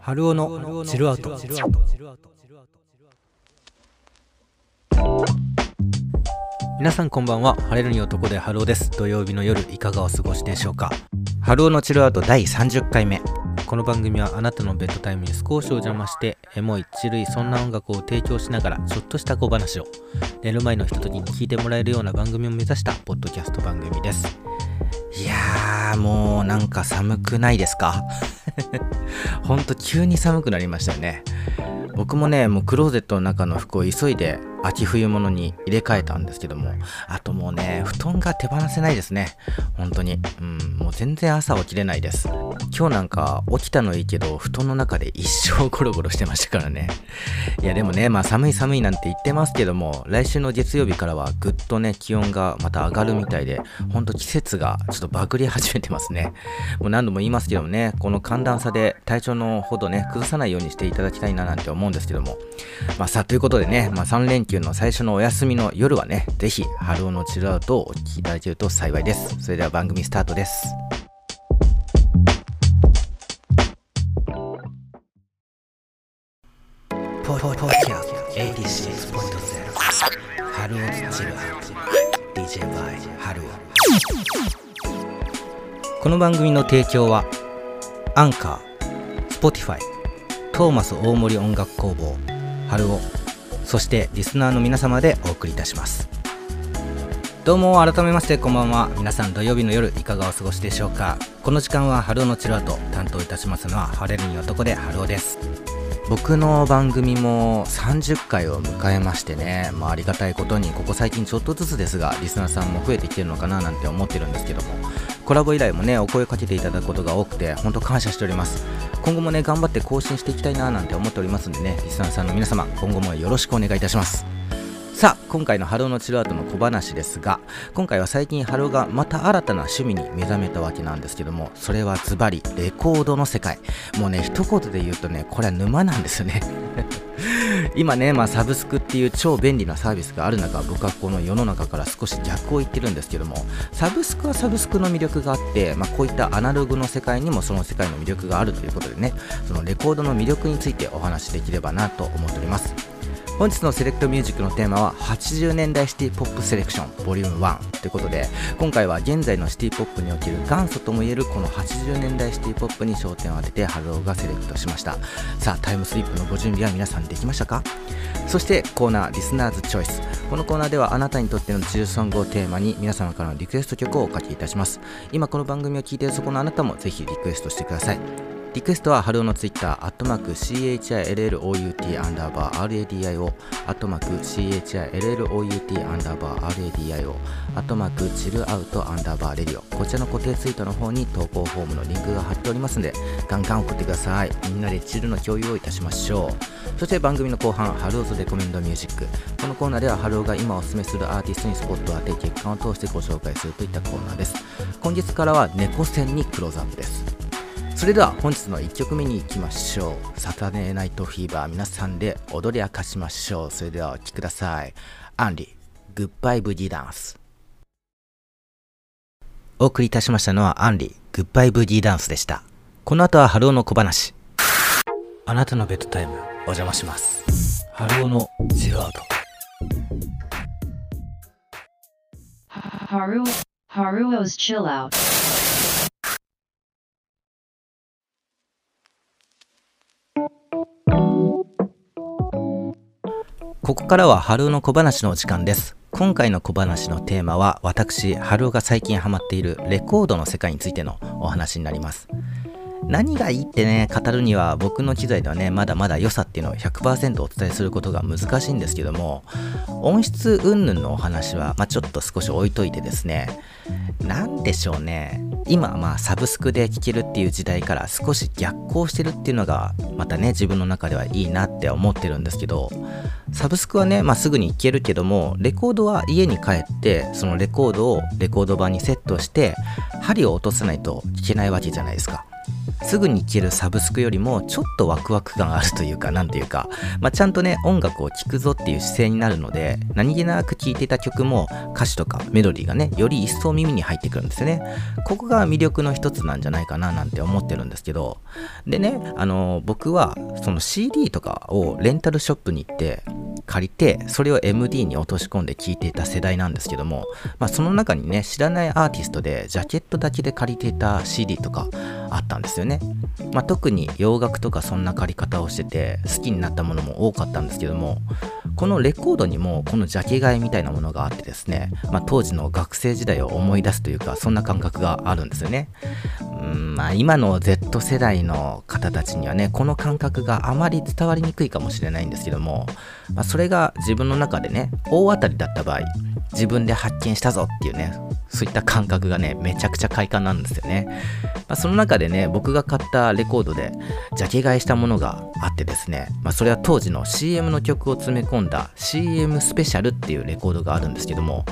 春尾のチルアウト。皆さんこんばんは。晴れるに男で春尾です。土曜日の夜いかがお過ごしでしょうか。春尾のチルアウト第30回目。この番組はあなたのベッドタイムに少しお邪魔してエモいチルいそんな音楽を提供しながらちょっとした小話を寝る前のひとときに聞いてもらえるような番組を目指したポッドキャスト番組です。いやーもうなんか寒くないですか？ほんと急に寒くなりましたよね。僕もねもうクローゼットの中の服を急いで秋冬物に入れ替えたんですけどもあともうね布団が手放せないですね。本当に。うんもう全然朝起きれないです。今日なんか起きたのいいけど布団の中で一生ゴロゴロしてましたからね。いやでもねまあ寒い寒いなんて言ってますけども来週の月曜日からはぐっとね気温がまた上がるみたいでほんと季節がちょっとバグり始めてますね。もう何度も言いますけどもねこの寒暖差で体調のほどね崩さないようにしていただきたいななんて思うんですけども。まあさあということでね、まあ、3連休休の最初のお休みの夜はねぜひ春尾のチルアウトをお聴きいただけると幸いです。それでは番組スタートです。ポポポキャス86.0春尾チルアウト。DJ by 春尾この番組の提供は Anchor、Spotify、トーマス大森音楽工房、春尾、そしてリスナーの皆様でお送りいたします。どうも改めましてこんばんは。皆さん土曜日の夜いかがお過ごしでしょうか。この時間は春尾のチルアウト担当いたしますのは晴れるに男で春尾です。僕の番組も30回を迎えましてね、まあ、ありがたいことにここ最近ちょっとずつですがリスナーさんも増えてきてるのかななんて思ってるんですけどもコラボ依頼もねお声かけていただくことが多くて本当感謝しております。今後もね頑張って更新していきたいななんて思っておりますんでねリスナーさんの皆様今後もよろしくお願いいたします。さあ今回の春尾のチルアウトの小話ですが今回は最近春尾がまた新たな趣味に目覚めたわけなんですけどもそれはズバリレコードの世界。もうね一言で言うとねこれは沼なんですよね。今ね、まあ、サブスクっていう超便利なサービスがある中僕はこの世の中から少し逆を言ってるんですけどもサブスクはサブスクの魅力があって、まあ、こういったアナログの世界にもその世界の魅力があるということでねそのレコードの魅力についてお話しできればなと思っております。本日のセレクトミュージックのテーマは80年代シティポップセレクションボリューム1ということで今回は現在のシティポップにおける元祖ともいえるこの80年代シティポップに焦点を当てて春尾がセレクトしました。さあタイムスリップのご準備は皆さんできましたか？そしてコーナーリスナーズチョイス。このコーナーではあなたにとってのチルソングをテーマに皆様からのリクエスト曲をおかけいたします。今この番組を聞いているそこのあなたもぜひリクエストしてください。リクエストは春尾のツイッター、アットマーク CHILLOUT アンダーバー RADIO、アットマーク CHILLOUT アンダーバー RADIO、アットマーク CHILLOUT アンダーバー RADIO、こちらの固定ツイートの方に投稿フォームのリンクが貼っておりますので、ガンガン送ってください。みんなでチルの共有をいたしましょう。そして番組の後半、春尾ズレコメンドミュージック。このコーナーでは春尾が今おすすめするアーティストにスポットを当て、月間を通してご紹介するといったコーナーです。今月からは猫戦にクローズアップです。それでは本日の1曲目に行きましょう。サタデーナイトフィーバー皆さんで踊り明かしましょう。それではお聴きください。アンリグッバイブギーダンスお送りいたしましたのはアンリグッバイブギーダンスでした。この後は春尾の小話。あなたのベッドタイムお邪魔します。春尾のジロアート。Haru Haruo's chill out. ここからは春の小話の時間です。今回の小話のテーマは私春尾が最近ハマっているレコードの世界についてのお話になります。何がいいってね語るには僕の機材ではねまだまだ良さっていうのを100%お伝えすることが難しいんですけども音質云々のお話は、まあ、ちょっと少し置いといてですね何でしょうね。今まあサブスクで聴けるっていう時代から少し逆行してるっていうのがまたね自分の中ではいいなって思ってるんですけどサブスクはね、まあ、すぐに行けるけどもレコードは家に帰ってそのレコードをレコード版にセットして針を落とさないと聴けないわけじゃないですか。すぐに聴けるサブスクよりもちょっとワクワク感あるというか、なんというか、まあ、ちゃんとね、音楽を聴くぞっていう姿勢になるので、何気なく聴いていた曲も歌詞とかメロディーがね、より一層耳に入ってくるんですよね。ここが魅力の一つなんじゃないかななんて思ってるんですけど、でね、あの、僕はその CD とかをレンタルショップに行って借りて、それを MD に落とし込んで聴いていた世代なんですけども、まあ、その中にね、知らないアーティストでジャケットだけで借りていた CD とかあったんですよね。まあ、特に洋楽とかそんな借り方をしてて好きになったものも多かったんですけどもこのレコードにもこのジャケ買いみたいなものがあってですね、まあ、当時の学生時代を思い出すというかそんな感覚があるんですよね。うんまあ、今の Z 世代の方たちにはねこの感覚があまり伝わりにくいかもしれないんですけども、まあ、それが自分の中でね大当たりだった場合自分で発見したぞっていうねそういった感覚がねめちゃくちゃ快感なんですよね、まあ、その中でね僕が買ったレコードでジャケ買いしたものがあってですね、まあ、それは当時の CM の曲を詰め込んだ CM スペシャルっていうレコードがあるんですけども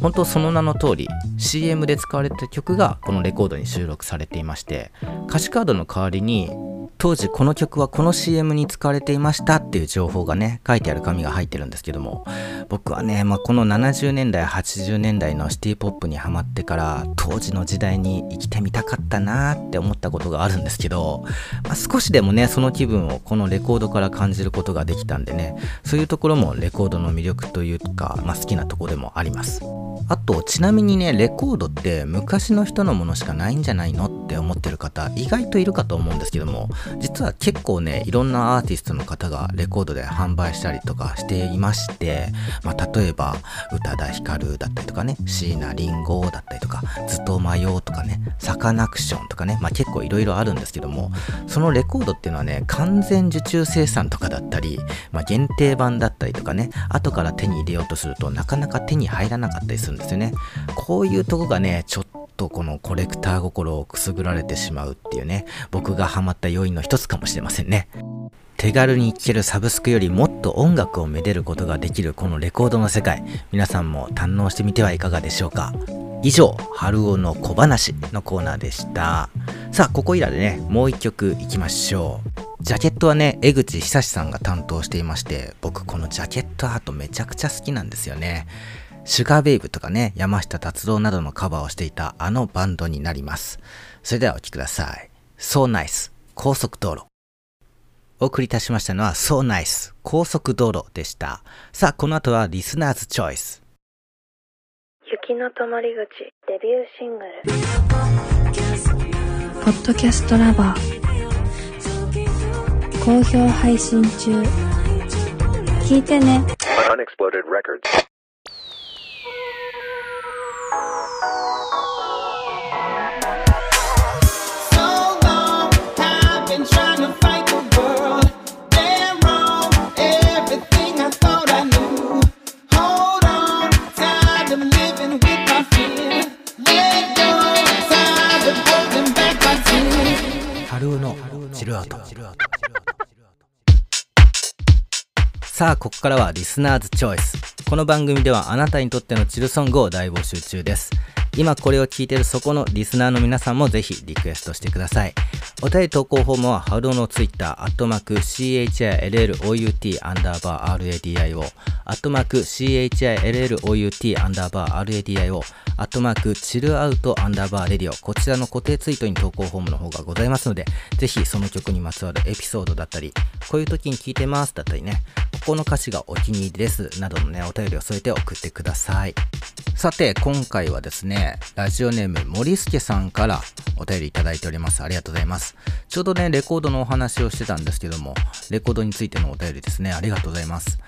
本当その名の通り CM で使われた曲がこのレコードに収録されていまして歌詞カードの代わりに当時この曲はこの CM に使われていましたっていう情報がね書いてある紙が入ってるんですけども僕はね、まあ、この70年代80年代のシティポップにハマってから当時の時代に生きてみたかったなーって思ったことがあるんですけど、まあ、少しでもねその気分をこのレコードから感じることができたんでねそういうところもレコードの魅力というか、まあ、好きなとこでもあります。あとちなみにねレコードって昔の人のものしかないんじゃないのって思ってる方意外といるかと思うんですけども実は結構ねいろんなアーティストの方がレコードで販売したりとかしていまして、まあ、例えば宇多田ヒカルだったりとかね椎名林檎だったりとかずっと迷うとかねサカナクションとかね、まあ、結構いろいろあるんですけどもそのレコードっていうのはね完全受注生産とかだったり、まあ、限定版だったりとかね後から手に入れようとするとなかなか手に入らなかったりするんですよね。こういうとこがねちょっととこのコレクター心をくすぐられてしまうっていうね僕がハマった要因の一つかもしれませんね。手軽に聴けるサブスクよりもっと音楽をめでることができるこのレコードの世界皆さんも堪能してみてはいかがでしょうか。以上春尾の小話のコーナーでした。さあここいらでねもう一曲いきましょう。ジャケットはね江口久さんが担当していまして僕このジャケットアートめちゃくちゃ好きなんですよね。シュガーベイブとかね山下達郎などのカバーをしていたあのバンドになります。それではお聴きください。So Nice 高速道路。お送りいたしましたのは So Nice 高速道路でした。さあこの後はリスナーズチョイス雪の止まり口デビューシングル。ポッドキャストラバー好評配信中。聞いてね。Unexploded Records. チルアウトさあここからはリスナーズチョイス。この番組ではあなたにとってのチルソングを大募集中です。今これを聞いてるそこのリスナーの皆さんもぜひリクエストしてください。お便り投稿フォームは春尾のツイッターアットマーク CHILLOUT アンダーバー RADIO アットマーク CHILLOUT アンダーバー RADIO アットマーク CHILLOUT アンダーバーレディオこちらの固定ツイートに投稿フォームの方がございますのでぜひその曲にまつわるエピソードだったりこういう時に聞いてますだったりねここの歌詞がお気に入りですなどのねお便りを添えて送ってください。さて今回はですねラジオネーム森助さんからお便りいただいております。ありがとうございます。ちょうどねレコードのお話をしてたんですけどもレコードについてのお便りですね。ありがとうございます。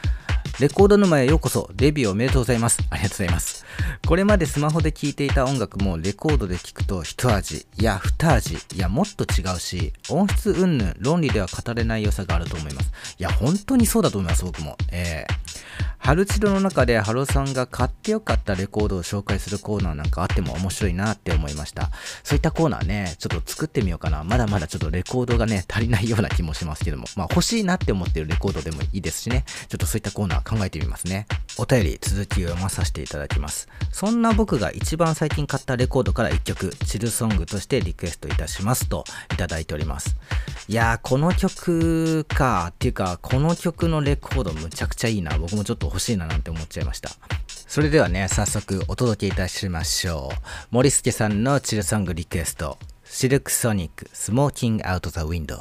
レコード沼へようこそ。デビューおめでとうございます。ありがとうございます。これまでスマホで聴いていた音楽もレコードで聴くと一味いや二味いやもっと違うし音質云々論理では語れない良さがあると思います。いや本当にそうだと思います僕も。えーハルチロの中でハロさんが買ってよかったレコードを紹介するコーナーなんかあっても面白いなって思いました。そういったコーナーね、ちょっと作ってみようかな。まだまだちょっとレコードがね、足りないような気もしますけども。まあ欲しいなって思ってるレコードでもいいですしね。ちょっとそういったコーナー考えてみますね。お便り続きを読まさせていただきます。そんな僕が一番最近買ったレコードから1曲、チルソングとしてリクエストいたしますといただいております。いやー、この曲か、っていうか、この曲のレコードむちゃくちゃいいな。僕もちょっと欲しいななんて思っちゃいました。それではね、早速お届けいたしましょう。森助さんのチルソングリクエスト、シルクソニック、スモーキングアウトザウィンドウ。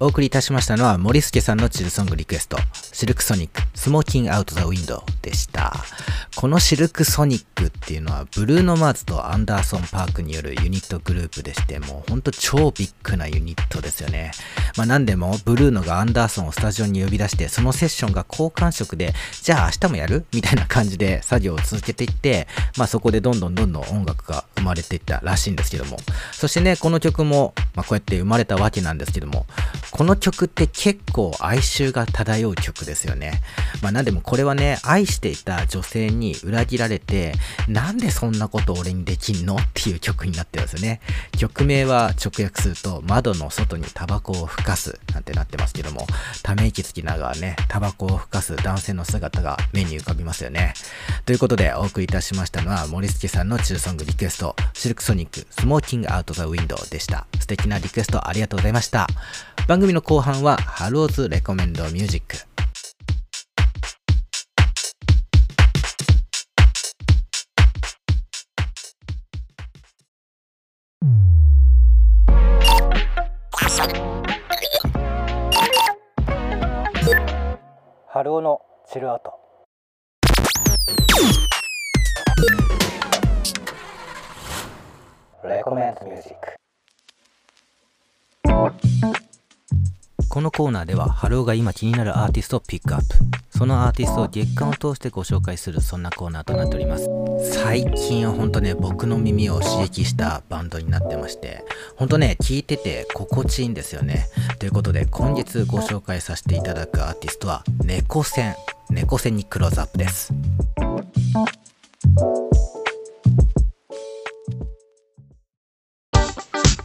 お送りいたしましたのは森助さんのチルソングリクエスト、シルクソニック、スモーキングアウトザウィンドウでした。このシルクソニックっていうのは、ブルーノ・マーズとアンダーソン・パークによるユニットグループでして、もうほんと超ビッグなユニットですよね。まあなんでも、ブルーノがアンダーソンをスタジオに呼び出して、そのセッションが好感触で、じゃあ明日もやる？みたいな感じで作業を続けていって、まあそこでどんどんどんどん音楽が生まれていったらしいんですけども。そしてね、この曲も、まあこうやって生まれたわけなんですけども、この曲って結構哀愁が漂う曲ですよね。まあなんでもこれはね、愛していた女性に裏切られて、なんでそんなこと俺にできんのっていう曲になってるんですよね。曲名は直訳すると、窓の外にタバコを吹かすなんてなってますけども、ため息つきながらね、タバコを吹かす男性の姿が目に浮かびますよね。ということでお送りいたしましたのは、森助さんのチルソングリクエスト、シルクソニック、スモーキングアウトザウィンドウでした。素敵なリクエストありがとうございました。番組の後半は、ハローズレコメンドミュージック。春尾のチルアウト。レコメンドミュージック。このコーナーでは、春尾が今気になるアーティストをピックアップ。そのアーティストを月間を通してご紹介する、そんなコーナーとなっております。最近はほんとね、僕の耳を刺激したバンドになってまして、ほんとね、聴いてて心地いいんですよね。ということで、今月ご紹介させていただくアーティストは、猫線。猫線にクローズアップです。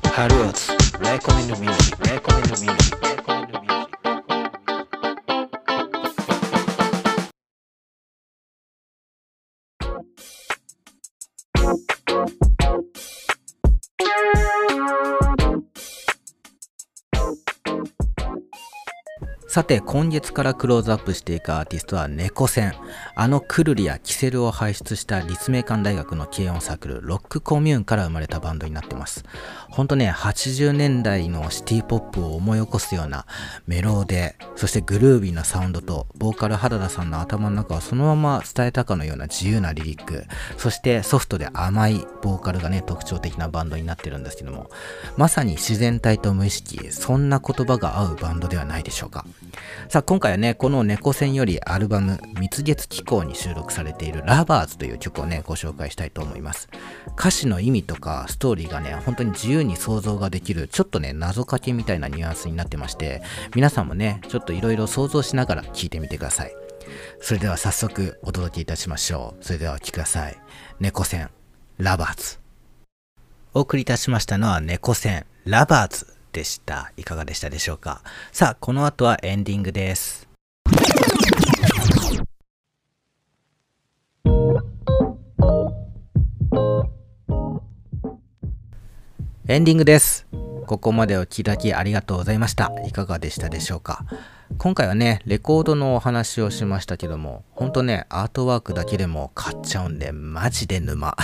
ハローズ、レコメンドミュージック、レコメンドミュージック、さて、今月からクローズアップしていくアーティストは猫線。あのクルリやキセルを輩出した立命館大学の軽音サークル、ロックコミューンから生まれたバンドになってます。ほんとね、80年代のシティポップを思い起こすようなメロで、そしてグルービーなサウンドと、ボーカル原田さんの頭の中をそのまま伝えたかのような自由なリリック、そしてソフトで甘いボーカルがね、特徴的なバンドになってるんですけども、まさに自然体と無意識、そんな言葉が合うバンドではないでしょうか。さあ今回はね、この猫線よりアルバム、蜜月機構に収録されているラバーズという曲をね、ご紹介したいと思います。歌詞の意味とかストーリーがね、本当に自由に想像ができる、ちょっとね、謎かけみたいなニュアンスになってまして、皆さんもね、ちょっといろいろ想像しながら聴いてみてください。それでは早速お届けいたしましょう。それではお聴きください。猫戦、ラバーズ。お送りいたしましたのは猫戦、ラバーズでした。いかがでしたでしょうか？さあ、この後はエンディングです。エンディングです。ここまでお聞きいただきありがとうございました。いかがでしたでしょうか？今回はね、レコードのお話をしましたけども、ほんとね、アートワークだけでも買っちゃうんで、マジで沼。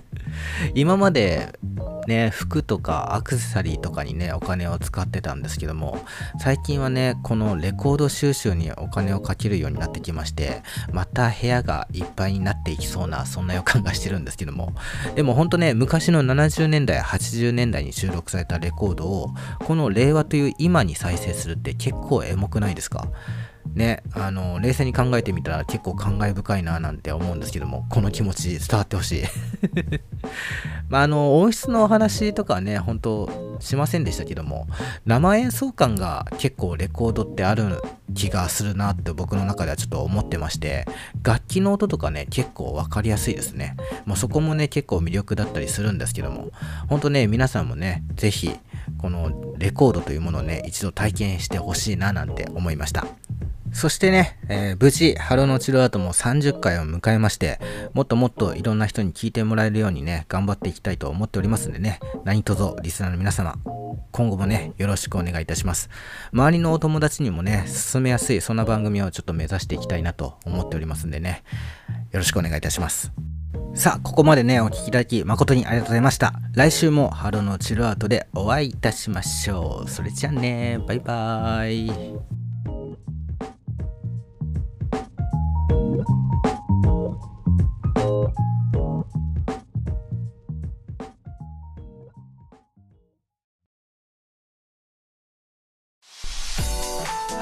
今までね、服とかアクセサリーとかにね、お金を使ってたんですけども、最近はね、このレコード収集にお金をかけるようになってきまして、また部屋がいっぱいになっていきそうな、そんな予感がしてるんですけども、でもほんとね、昔の70年代、80年代に収録されたレコードを、この令和という今に再生するって結構エモくないですか？ね、あの、冷静に考えてみたら結構感慨深いななんて思うんですけども、この気持ち伝わってほしい。まあ、あの、音質のお話とかはね、本当しませんでしたけども生演奏感が結構レコードってある気がするなって僕の中ではちょっと思ってまして楽器の音とかね結構分かりやすいですね、まあ、そこもね結構魅力だったりするんですけども本当ね皆さんもね是非このレコードというものをね一度体験してほしいななんて思いましたそしてね、えー無事、ハロのチルアートも30回を迎えまして、もっともっといろんな人に聞いてもらえるようにね、頑張っていきたいと思っておりますんでね、何卒リスナーの皆様、今後もね、よろしくお願いいたします。周りのお友達にもね、進めやすい、そんな番組をちょっと目指していきたいなと思っておりますんでね、よろしくお願いいたします。さあ、ここまでね、お聞きいただき誠にありがとうございました。来週もハロのチルアートでお会いいたしましょう。それじゃあね、バイバーイ。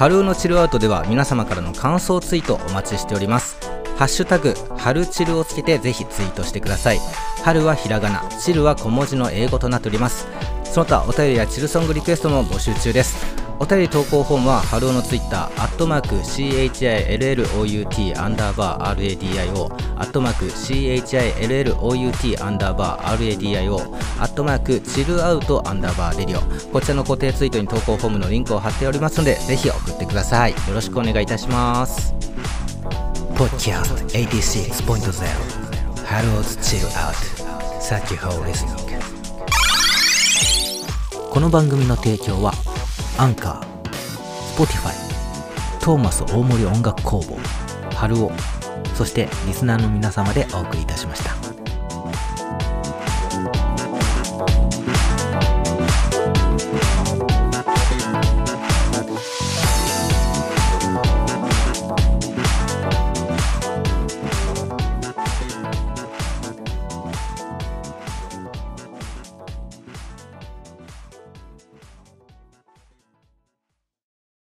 春尾のチルアウトでは皆様からの感想ツイートお待ちしております。ハッシュタグ、春チルをつけてぜひツイートしてください。春はひらがな、チルは小文字の英語となっております。その他お便りやチルソングリクエストも募集中です。お便り投稿フォームは、春尾のツイッター、アットマーク、CHILLOUT、アンダーバー、RADIO、アットマーク、CHILLOUT、アンダーバー、RADIO、アットマーク、 CHILLOUT、アンダーバー、 RADIO。こちらの固定ツイートに投稿フォームのリンクを貼っておりますので、ぜひ送ってください。よろしくお願いいたします。Podcast 86.0 Harold's Chill Out Thank you for listening この番組の提供はアンカー Spotify トーマス大森音楽工房春尾そしてリスナーの皆様でお送りいたしました。